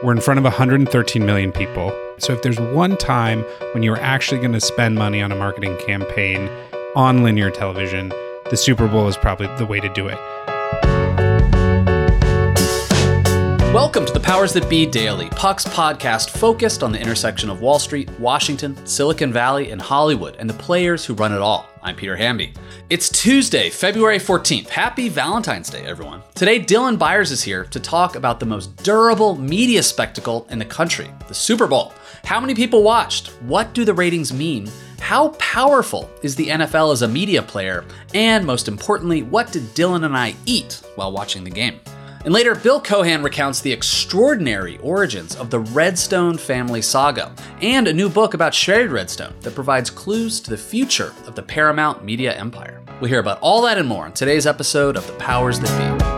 We're in front of 113 million people. So if there's one time when you're actually going to spend money on a marketing campaign on linear television, the Super Bowl is probably the way to do it. Welcome to the Powers That Be Daily, Puck's podcast focused on the intersection of Wall Street, Washington, Silicon Valley, and Hollywood, and the players who run it all. I'm Peter Hamby. It's Tuesday, February 14th. Happy Valentine's Day, everyone. Today, Dylan Byers is here to talk about the most durable media spectacle in the country, the Super Bowl. How many people watched? What do the ratings mean? How powerful is the NFL as a media player? And most importantly, what did Dylan and I eat while watching the game? And later, Bill Cohan recounts the extraordinary origins of the Redstone family saga and a new book about Shari Redstone that provides clues to the future of the Paramount media empire. We'll hear about all that and more in today's episode of The Powers That Be.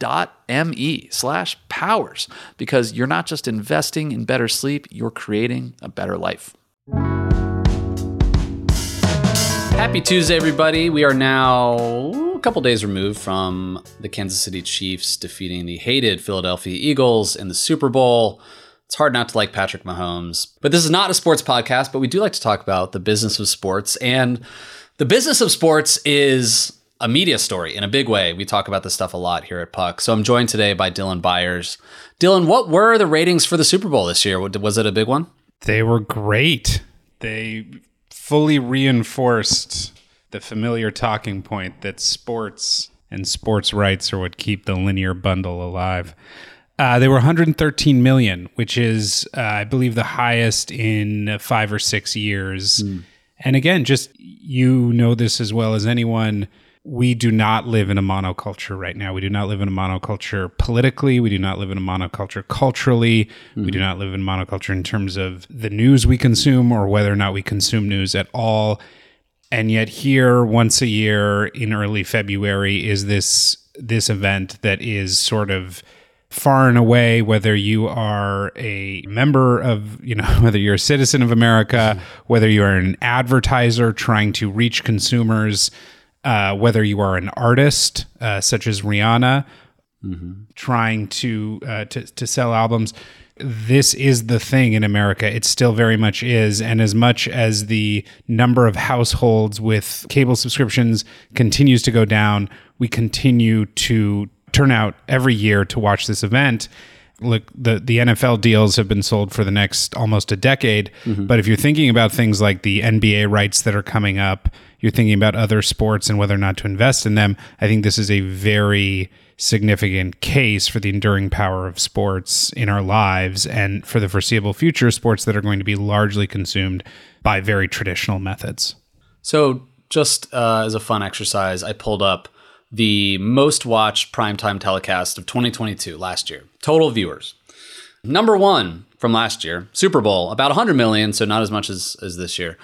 www.sleepsleep.me slash powers because you're not just investing in better sleep, you're creating a better life. Happy Tuesday, everybody. We are now a couple days removed from the Kansas City Chiefs defeating the hated Philadelphia Eagles in the Super Bowl. It's hard not to like Patrick Mahomes. But this is not a sports podcast, but we do like to talk about the business of sports. And the business of sports is a media story in a big way. We talk about this stuff a lot here at Puck. So I'm joined today by Dylan Byers. Dylan, what were the ratings for the Super Bowl this year? Was it a big one? They were great. They fully reinforced the familiar talking point that sports and sports rights are what keep the linear bundle alive. Uh, they were 113 million, which is, uh, I believe, the highest in five or six years. Mm. And again, just you know this as well as anyone. We do not live in a monoculture right now. We do not live in a monoculture politically. We do not live in a monoculture culturally. Mm-hmm. We do not live in monoculture in terms of the news we consume or whether or not we consume news at all. And yet, here once a year in early February is this this event that is sort of far and away whether you are a member of you know whether you're a citizen of america mm-hmm. whether you're an advertiser trying to reach consumers uh, whether you are an artist uh, such as rihanna mm-hmm. trying to, uh, to to sell albums this is the thing in America. It still very much is. And as much as the number of households with cable subscriptions continues to go down, we continue to turn out every year to watch this event. Look, the, the NFL deals have been sold for the next almost a decade. Mm-hmm. But if you're thinking about things like the NBA rights that are coming up, you're thinking about other sports and whether or not to invest in them, I think this is a very significant case for the enduring power of sports in our lives and for the foreseeable future, sports that are going to be largely consumed by very traditional methods. So, just uh, as a fun exercise, I pulled up the most watched primetime telecast of 2022 last year. Total viewers. Number one from last year, Super Bowl, about 100 million, so not as much as, as this year.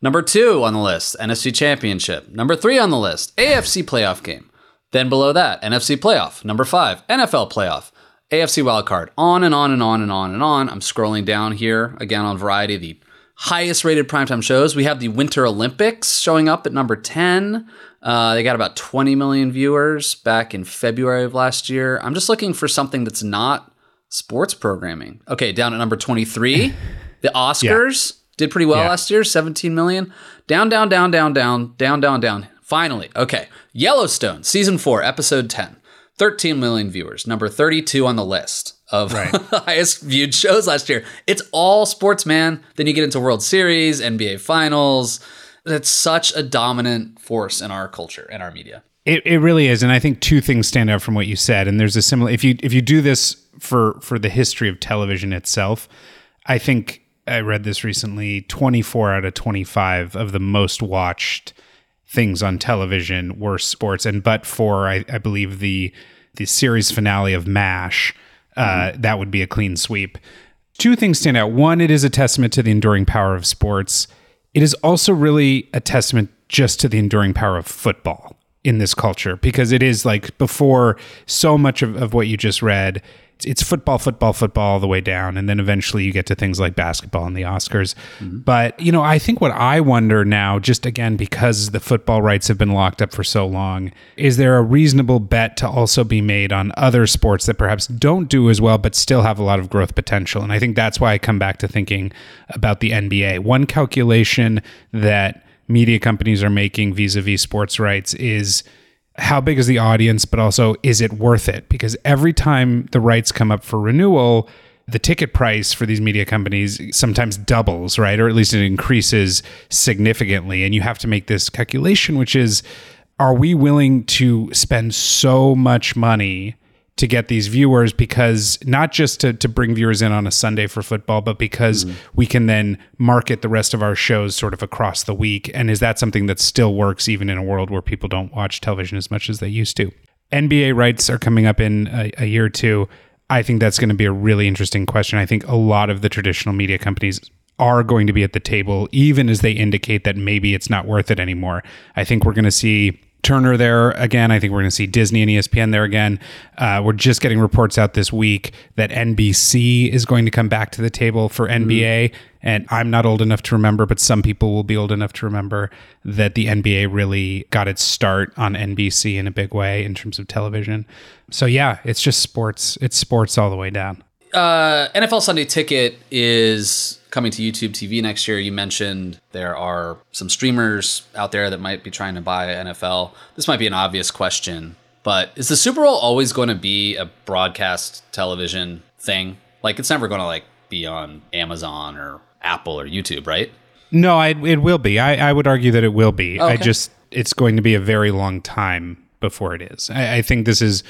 Number two on the list, NFC Championship. Number three on the list, AFC playoff game. Then below that, NFC playoff. Number five, NFL playoff. AFC wildcard. On and on and on and on and on. I'm scrolling down here again on Variety, the highest rated primetime shows. We have the Winter Olympics showing up at number 10. Uh, they got about 20 million viewers back in February of last year. I'm just looking for something that's not sports programming. Okay, down at number 23, the Oscars yeah. Did pretty well yeah. last year, 17 million. Down, down, down, down, down, down, down, down. Finally, okay, Yellowstone, season four, episode 10, 13 million viewers, number 32 on the list of right. highest viewed shows last year. It's all sports, man. Then you get into World Series, NBA Finals. That's such a dominant force in our culture and our media. It, it really is, and I think two things stand out from what you said. And there's a similar. If you if you do this for for the history of television itself, I think I read this recently. Twenty four out of twenty five of the most watched things on television were sports, and but for I, I believe the the series finale of MASH, uh, mm-hmm. that would be a clean sweep. Two things stand out. One, it is a testament to the enduring power of sports. It is also really a testament just to the enduring power of football in this culture because it is like before so much of, of what you just read it's football, football, football all the way down, and then eventually you get to things like basketball and the Oscars. Mm-hmm. But you know, I think what I wonder now, just again because the football rights have been locked up for so long, is there a reasonable bet to also be made on other sports that perhaps don't do as well, but still have a lot of growth potential? And I think that's why I come back to thinking about the NBA. One calculation that media companies are making vis-a-vis sports rights is how big is the audience, but also is it worth it? Because every time the rights come up for renewal, the ticket price for these media companies sometimes doubles, right? Or at least it increases significantly. And you have to make this calculation, which is are we willing to spend so much money to get these viewers because not just to, to bring viewers in on a Sunday for football, but because mm-hmm. we can then market the rest of our shows sort of across the week. And is that something that still works even in a world where people don't watch television as much as they used to? NBA rights are coming up in a, a year or two. I think that's going to be a really interesting question. I think a lot of the traditional media companies are going to be at the table, even as they indicate that maybe it's not worth it anymore. I think we're going to see Turner there again. I think we're going to see Disney and ESPN there again. Uh, we're just getting reports out this week that NBC is going to come back to the table for NBA. Mm. And I'm not old enough to remember, but some people will be old enough to remember that the NBA really got its start on NBC in a big way in terms of television. So, yeah, it's just sports. It's sports all the way down. Uh, NFL Sunday Ticket is coming to YouTube TV next year. You mentioned there are some streamers out there that might be trying to buy NFL. This might be an obvious question, but is the Super Bowl always going to be a broadcast television thing? Like it's never going to like be on Amazon or Apple or YouTube, right? No, I, it will be. I, I would argue that it will be. okay. I just it's going to be a very long time before it is. I, I think this is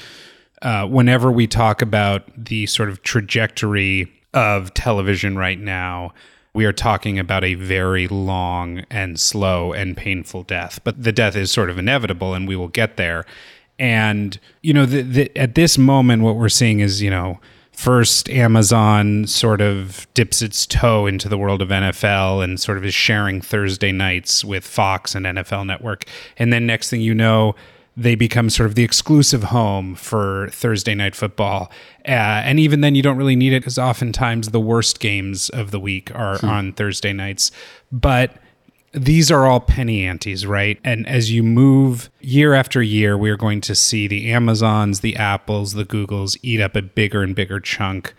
uh, whenever we talk about the sort of trajectory of television right now, we are talking about a very long and slow and painful death. But the death is sort of inevitable, and we will get there. And, you know, the, the, at this moment, what we're seeing is, you know, first Amazon sort of dips its toe into the world of NFL and sort of is sharing Thursday nights with Fox and NFL Network. And then next thing you know, they become sort of the exclusive home for Thursday night football. Uh, and even then, you don't really need it because oftentimes the worst games of the week are hmm. on Thursday nights. But these are all penny antes, right? And as you move year after year, we are going to see the Amazons, the Apples, the Googles eat up a bigger and bigger chunk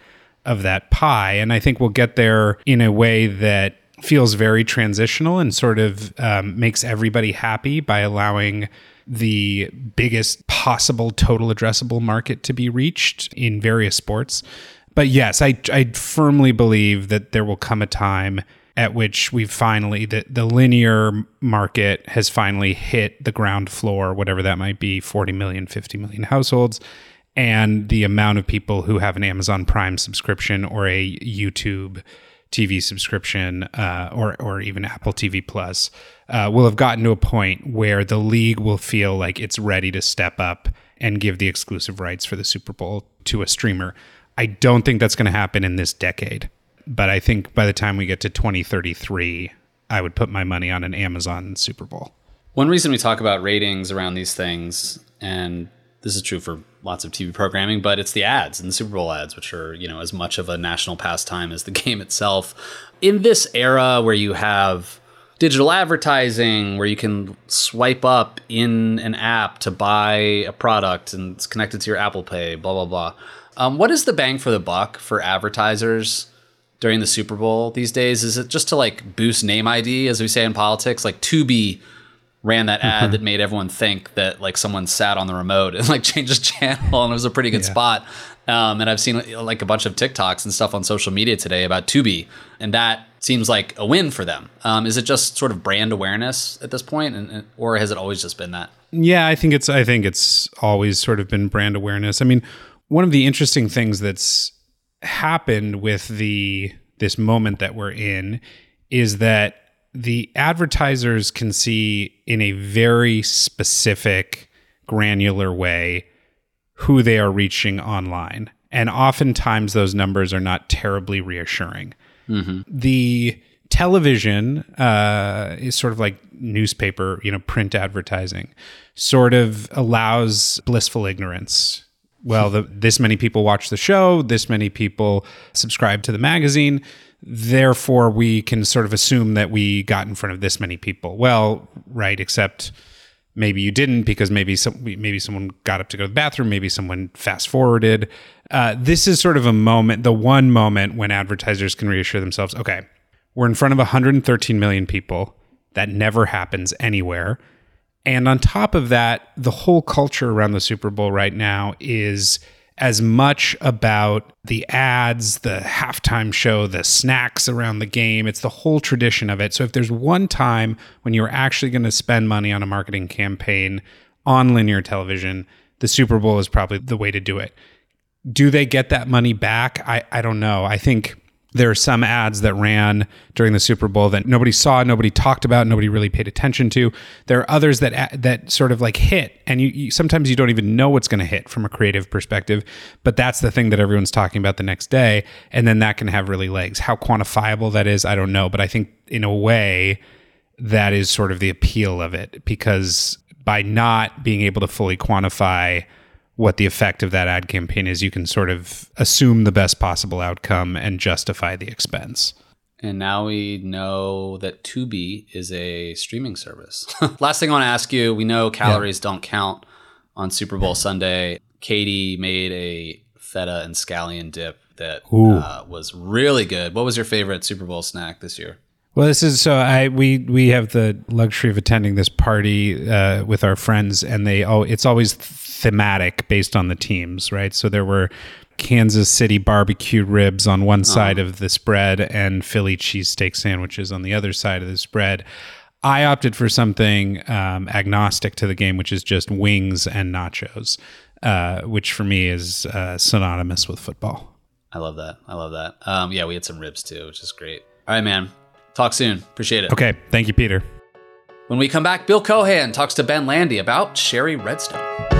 of that pie. And I think we'll get there in a way that feels very transitional and sort of um, makes everybody happy by allowing the biggest possible total addressable market to be reached in various sports. But yes, I, I firmly believe that there will come a time at which we've finally the, the linear market has finally hit the ground floor, whatever that might be, 40 million, 50 million households. And the amount of people who have an Amazon Prime subscription or a YouTube TV subscription uh, or or even Apple TV Plus uh, will have gotten to a point where the league will feel like it's ready to step up and give the exclusive rights for the Super Bowl to a streamer. I don't think that's going to happen in this decade, but I think by the time we get to 2033, I would put my money on an Amazon Super Bowl. One reason we talk about ratings around these things, and this is true for lots of TV programming, but it's the ads and the Super Bowl ads, which are, you know, as much of a national pastime as the game itself. In this era where you have digital advertising, where you can swipe up in an app to buy a product and it's connected to your Apple Pay, blah, blah, blah. Um, what is the bang for the buck for advertisers during the Super Bowl these days? Is it just to like boost name ID, as we say in politics? Like Tubi ran that ad Mm-hmm. that made everyone think that like someone sat on the remote and like changed the channel and it was a pretty good Yeah. spot. Um, and I've seen like a bunch of TikToks and stuff on social media today about Tubi, and that seems like a win for them. Um, is it just sort of brand awareness at this point, and, and- or has it always just been that? Yeah, I think it's I think it's always sort of been brand awareness. I mean, one of the interesting things that's happened with the this moment that we're in is that the advertisers can see in a very specific granular way who they are reaching online. And oftentimes those numbers are not terribly reassuring. The television uh, is sort of like newspaper, you know, print advertising, sort of allows blissful ignorance. Well, the, this many people watch the show, this many people subscribe to the magazine. Therefore, we can sort of assume that we got in front of this many people. Well, right, except maybe you didn't because maybe some maybe someone got up to go to the bathroom maybe someone fast forwarded. Uh, this is sort of a moment the one moment when advertisers can reassure themselves okay we're in front of 113 million people. That never happens anywhere. And on top of that the whole culture around the super bowl right now is as much about the ads, the halftime show, the snacks around the game. It's the whole tradition of it. So if there's one time when you're actually going to spend money on a marketing campaign on linear television, the Super Bowl is probably the way to do it. Do they get that money back? I, I don't know. I think there are some ads that ran during the Super Bowl that nobody saw, nobody talked about, nobody really paid attention to. There are others that that sort of like hit, and you, you sometimes you don't even know what's going to hit from a creative perspective. But that's the thing that everyone's talking about the next day, and then that can have really legs. How quantifiable that is, I don't know, but I think in a way that is sort of the appeal of it because by not being able to fully quantify what the effect of that ad campaign is, you can sort of assume the best possible outcome and justify the expense. And now we know that Tubi is a streaming service. Last thing I want to ask you we know calories don't count on Super Bowl Sunday. Katie made a feta and scallion dip that uh, was really good. What was your favorite Super Bowl snack this year? Well, this is so I we we have the luxury of attending this party uh, with our friends, and they oh it's always thematic based on the teams, right? So there were Kansas City barbecue ribs on one side of the spread and Philly cheesesteak sandwiches on the other side of the spread. I opted for something um, agnostic to the game, which is just wings and nachos, uh, which for me is uh, synonymous with football. I love that. I love that. Um, yeah, we had some ribs too, which is great. All right, man. Talk soon. Appreciate it. Okay, thank you, Peter. When we come back, Bill Cohan talks to Ben Landy about Shari Redstone.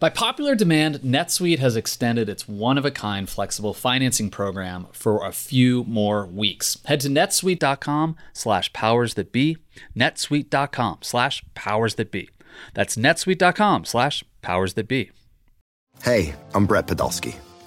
By popular demand, NetSuite has extended its one of a kind flexible financing program for a few more weeks. Head to netsuite.com slash powers that be, netsuite.com slash powers that be. That's netsuite.com slash powers that be. Hey, I'm Brett Podolsky,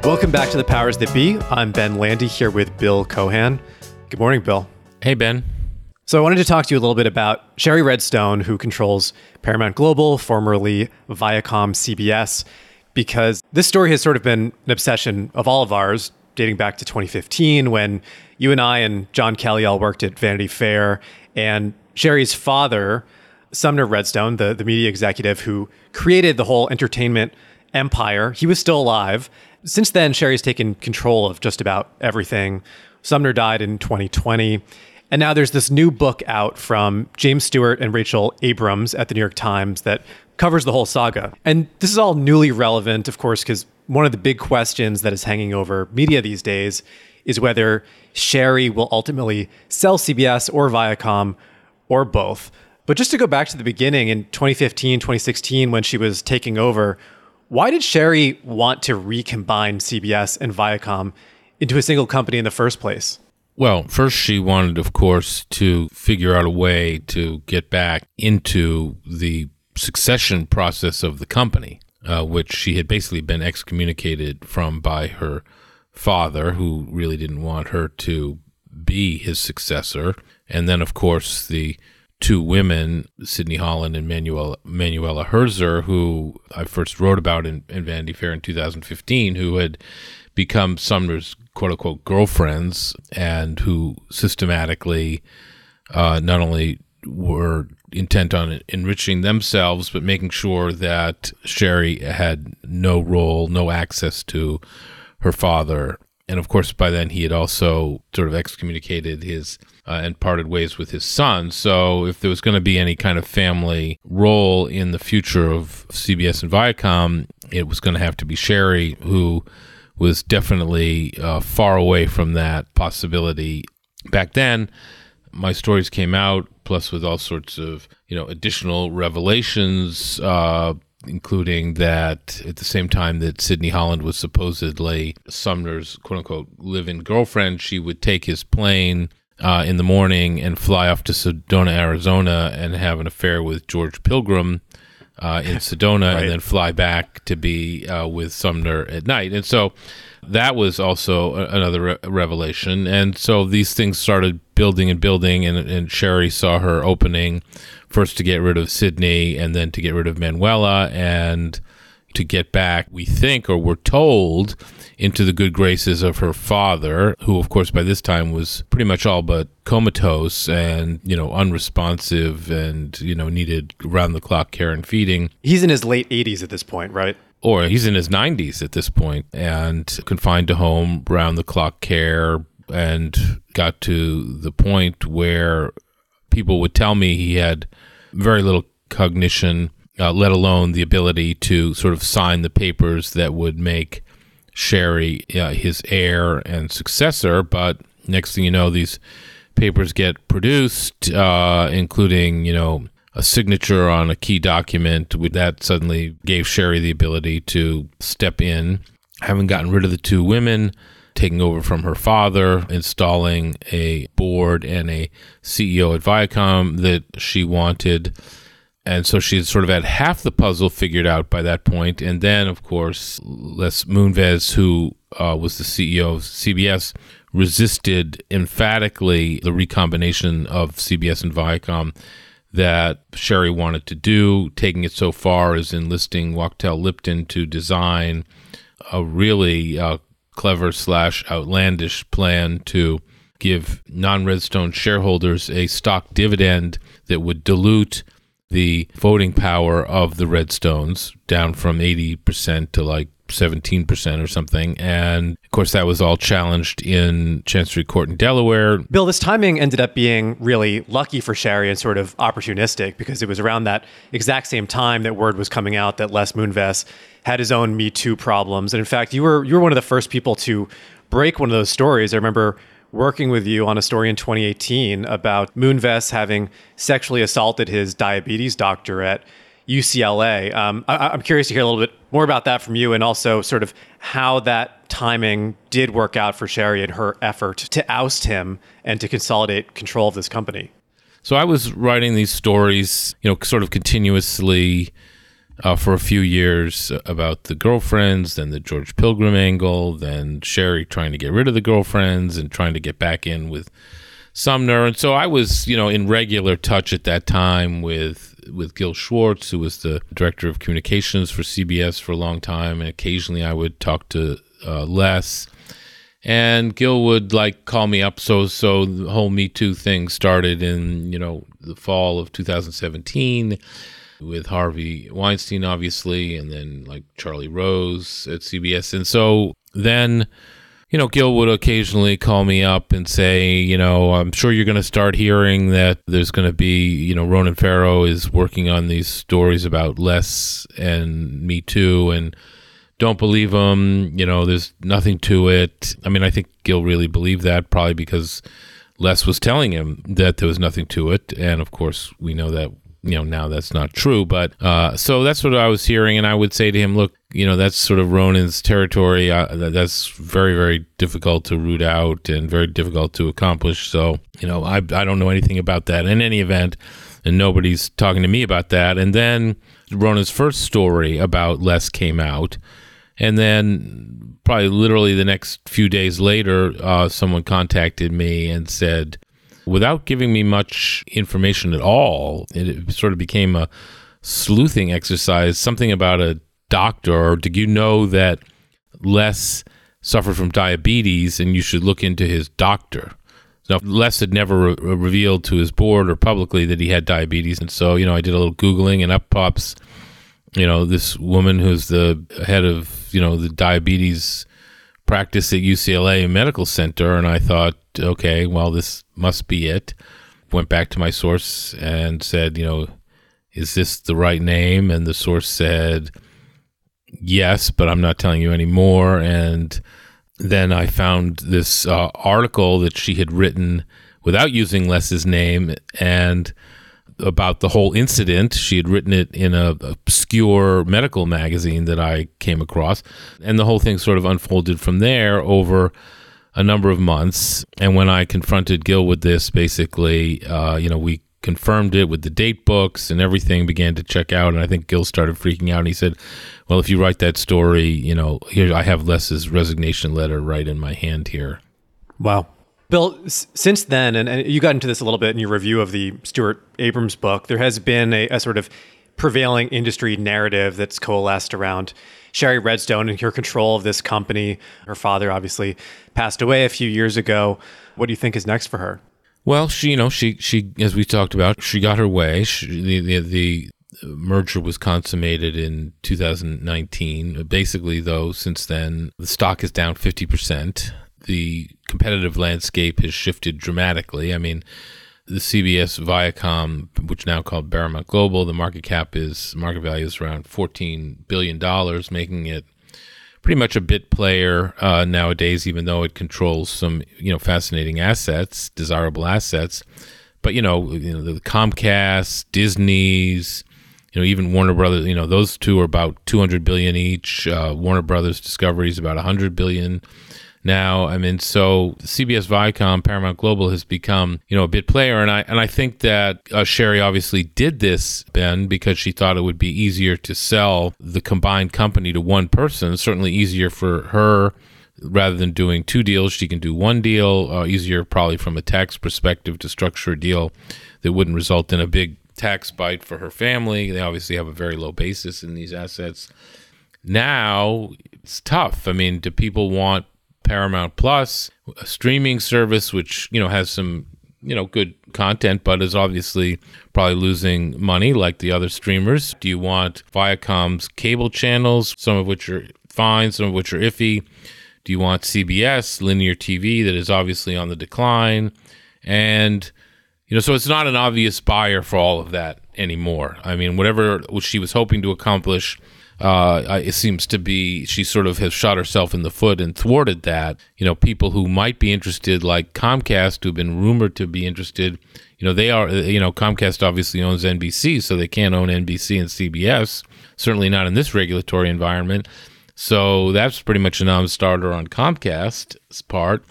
Welcome back to the Powers That Be. I'm Ben Landy here with Bill Cohan. Good morning, Bill. Hey, Ben. So, I wanted to talk to you a little bit about Shari Redstone, who controls Paramount Global, formerly Viacom CBS, because this story has sort of been an obsession of all of ours, dating back to 2015 when you and I and John Kelly all worked at Vanity Fair. And Shari's father, Sumner Redstone, the, the media executive who created the whole entertainment empire, he was still alive. Since then, Shari's taken control of just about everything. Sumner died in 2020. And now there's this new book out from James Stewart and Rachel Abrams at the New York Times that covers the whole saga. And this is all newly relevant, of course, because one of the big questions that is hanging over media these days is whether Shari will ultimately sell CBS or Viacom or both. But just to go back to the beginning in 2015, 2016, when she was taking over, why did Shari want to recombine CBS and Viacom into a single company in the first place? Well, first, she wanted, of course, to figure out a way to get back into the succession process of the company, uh, which she had basically been excommunicated from by her father, who really didn't want her to be his successor. And then, of course, the two women, Sydney Holland and Manuela, Manuela Herzer, who I first wrote about in, in Vanity Fair in 2015, who had become Sumner's quote unquote girlfriends and who systematically uh, not only were intent on enriching themselves, but making sure that Shari had no role, no access to her father. And of course, by then he had also sort of excommunicated his uh, and parted ways with his son. So, if there was going to be any kind of family role in the future of CBS and Viacom, it was going to have to be Shari, who was definitely uh, far away from that possibility back then. My stories came out, plus with all sorts of you know additional revelations. Uh, including that at the same time that Sydney Holland was supposedly Sumner's quote unquote live in girlfriend, she would take his plane uh, in the morning and fly off to Sedona, Arizona, and have an affair with George Pilgrim uh, in Sedona, right. and then fly back to be uh, with Sumner at night. And so that was also a- another re- revelation. And so these things started building and building, and, and Shari saw her opening first to get rid of Sydney and then to get rid of Manuela and to get back, we think, or we're told, into the good graces of her father, who, of course, by this time was pretty much all but comatose and, you know, unresponsive and, you know, needed round the clock care and feeding. He's in his late 80s at this point, right? Or he's in his 90s at this point and confined to home, round the clock care, and got to the point where people would tell me he had very little cognition, uh, let alone the ability to sort of sign the papers that would make Shari uh, his heir and successor. But next thing you know, these papers get produced, uh, including, you know, a signature on a key document. That suddenly gave Shari the ability to step in, having gotten rid of the two women taking over from her father, installing a board and a CEO at Viacom that she wanted. And so she sort of had half the puzzle figured out by that point. And then, of course, Les Moonves, who uh, was the CEO of CBS, resisted emphatically the recombination of CBS and Viacom that Shari wanted to do, taking it so far as enlisting Wachtell Lipton to design a really uh, clever slash outlandish plan to give non Redstone shareholders a stock dividend that would dilute the voting power of the Redstones down from 80% to like 17% or something. And of course, that was all challenged in Chancery Court in Delaware. Bill, this timing ended up being really lucky for Shari and sort of opportunistic because it was around that exact same time that word was coming out that Les Moonves had his own Me Too problems. And in fact, you were you were one of the first people to break one of those stories. I remember working with you on a story in 2018 about Moonves having sexually assaulted his diabetes doctor at UCLA. Um, I, am curious to hear a little bit more about that from you and also sort of how that timing did work out for Shari and her effort to oust him and to consolidate control of this company. So I was writing these stories, you know, sort of continuously uh, for a few years about the girlfriends, then the George Pilgrim angle, then Shari trying to get rid of the girlfriends and trying to get back in with Sumner. And so I was, you know, in regular touch at that time with with Gil Schwartz, who was the director of communications for CBS for a long time, and occasionally I would talk to uh, Les. And Gil would like call me up. So so the whole Me Too thing started in you know the fall of 2017 with Harvey Weinstein, obviously, and then like Charlie Rose at CBS. And so then you know, Gil would occasionally call me up and say, you know, I'm sure you're going to start hearing that there's going to be, you know, Ronan Farrow is working on these stories about Les and Me Too, and don't believe him. You know, there's nothing to it. I mean, I think Gil really believed that, probably because Les was telling him that there was nothing to it, and of course, we know that you know now that's not true but uh, so that's what i was hearing and i would say to him look you know that's sort of ronan's territory. Uh, that's very very difficult to root out and very difficult to accomplish so you know I, I don't know anything about that. In any event and nobody's talking to me about that. And then ronan's first story about les came out and then probably literally the next few days later uh, someone contacted me and said without giving me much information at all. It sort of became a sleuthing exercise, something about a doctor, or did you know that Les suffered from diabetes and you should look into his doctor? Now, Les had never re- revealed to his board or publicly that he had diabetes. And so, you know, I did a little Googling and up pops, you know, this woman who's the head of, you know, the diabetes practice at UCLA Medical Center. And I thought, okay, well, this must be it. Went back to my source and said, you know, is this the right name? And the source said, yes, but I'm not telling you anymore. And then I found this uh, article that she had written without using Les's name and about the whole incident. She had written it in a obscure medical magazine that I came across. And the whole thing sort of unfolded from there over a number of months. And when I confronted Gil with this, basically, uh, you know, we confirmed it with the date books and everything began to check out. And I think Gil started freaking out. And he said, Well, if you write that story, you know, here I have Les's resignation letter right in my hand here. Wow. Bill, since then, and, and, you got into this a little bit in your review of the Stewart Abrams book, there has been a, a sort of prevailing industry narrative that's coalesced around Shari Redstone and her control of this company. Her father obviously passed away a few years ago. What do you think is next for her? Well, she, you know, she, she, as we talked about, she got her way. She, the, the, the merger was consummated in 2019. Basically, though, since then, the stock is down 50%. The competitive landscape has shifted dramatically. I mean, the CBS Viacom, which now called Paramount Global, the market cap is market value is around fourteen billion dollars, making it pretty much a bit player uh, nowadays. Even though it controls some you know fascinating assets, desirable assets, but you know, you know the Comcast, Disney's, you know even Warner Brothers, you know those two are about two hundred billion each. Uh, Warner Brothers Discovery is about hundred billion now. I mean, so CBS Viacom, Paramount Global has become, you know, a bit player, and I and I think that uh, Shari obviously did this, Ben, because she thought it would be easier to sell the combined company to one person. Certainly easier for her rather than doing two deals. She can do one deal. Uh, easier, probably from a tax perspective, to structure a deal that wouldn't result in a big tax bite for her family. They obviously have a very low basis in these assets. Now it's tough. I mean, do people want Paramount Plus, a streaming service which you know has some you know good content, but is obviously probably losing money like the other streamers? Do you want Viacom's cable channels, some of which are fine, some of which are iffy? Do you want CBS linear TV that is obviously on the decline? And you know, so it's not an obvious buyer for all of that anymore. I mean, whatever she was hoping to accomplish uh, it seems to be she sort of has shot herself in the foot and thwarted that. You know, people who might be interested, like Comcast, who've been rumored to be interested, you know, they are, you know, Comcast obviously owns NBC, so they can't own NBC and CBS, certainly not in this regulatory environment. So that's pretty much a non starter on Comcast's part.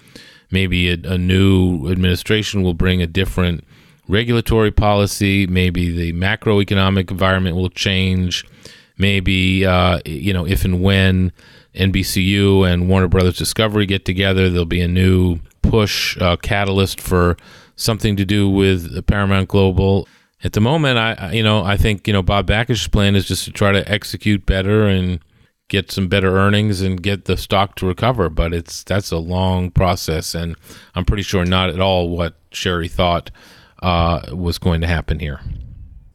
Maybe a, a new administration will bring a different regulatory policy. Maybe the macroeconomic environment will change maybe uh, you know if and when NBCU and Warner Brothers Discovery get together, there'll be a new push uh, catalyst for something to do with Paramount Global. At the moment, I you know I think you know Bob Bakish's plan is just to try to execute better and get some better earnings and get the stock to recover. But it's that's a long process, and I'm pretty sure not at all what Shari thought uh, was going to happen here.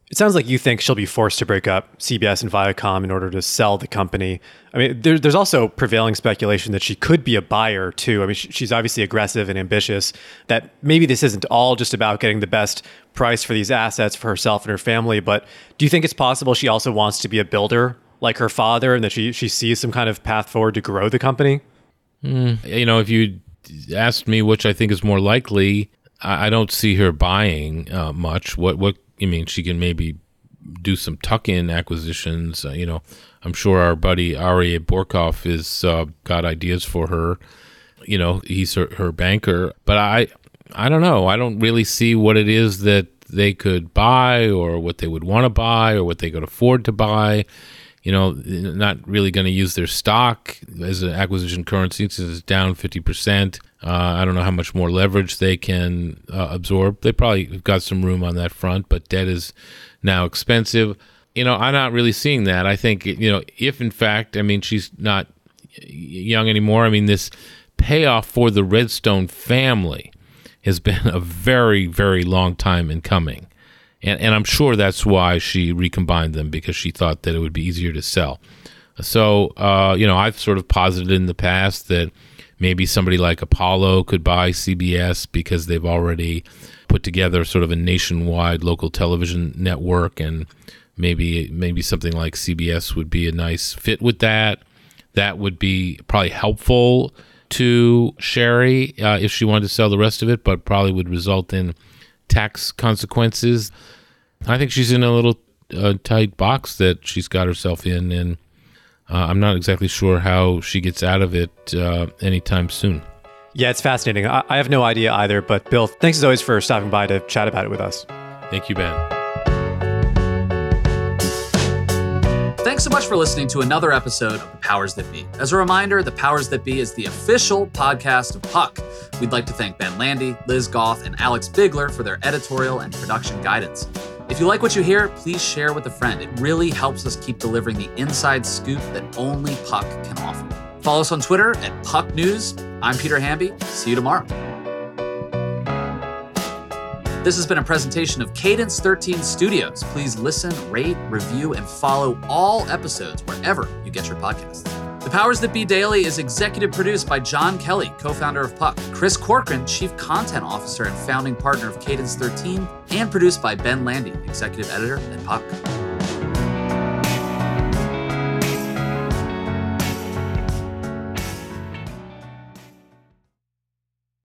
It sounds like you think she'll be forced to break up CBS and Viacom in order to sell the company. I mean, there, there's also prevailing speculation that she could be a buyer too. I mean, she's obviously aggressive and ambitious. That maybe this isn't all just about getting the best price for these assets for herself and her family, but do you think it's possible she also wants to be a builder like her father and that she, she sees some kind of path forward to grow the company? Mm, you know, if you asked me which I think is more likely, I, I don't see her buying uh, much. What what I mean, she can maybe do some tuck-in acquisitions. Uh, you know, I'm sure our buddy Ari Borkoff is uh, got ideas for her. You know, he's her, her banker, but I, I don't know. I don't really see what it is that they could buy, or what they would want to buy, or what they could afford to buy. You know, not really going to use their stock as an acquisition currency since it's down 50%. Uh, I don't know how much more leverage they can uh, absorb. They probably have got some room on that front, but debt is now expensive. You know, I'm not really seeing that. I think, you know, if in fact, I mean, she's not young anymore. I mean, this payoff for the Redstone family has been a very, very long time in coming. And, and I'm sure that's why she recombined them because she thought that it would be easier to sell. So, uh, you know, I've sort of posited in the past that maybe somebody like Apollo could buy CBS because they've already put together sort of a nationwide local television network and maybe maybe something like CBS would be a nice fit with that. That would be probably helpful to Shari uh, if she wanted to sell the rest of it, but probably would result in tax consequences. I think she's in a little uh, tight box that she's got herself in, and uh, I'm not exactly sure how she gets out of it uh, anytime soon. Yeah, it's fascinating. I-, I have no idea either, but Bill, thanks as always for stopping by to chat about it with us. Thank you, Ben. Thanks so much for listening to another episode of The Powers That Be. As a reminder, The Powers That Be is the official podcast of Puck. We'd like to thank Ben Landy, Liz Goff, and Alex Bigler for their editorial and production guidance. If you like what you hear, please share with a friend. It really helps us keep delivering the inside scoop that only Puck can offer. Follow us on Twitter at Puck News. I'm Peter Hamby. See you tomorrow. This has been a presentation of Cadence 13 Studios. Please listen, rate, review, and follow all episodes wherever you get your podcasts. The Powers That Be Daily is executive produced by John Kelly, co founder of Puck, Chris Corcoran, chief content officer and founding partner of Cadence 13, and produced by Ben Landy, executive editor at Puck.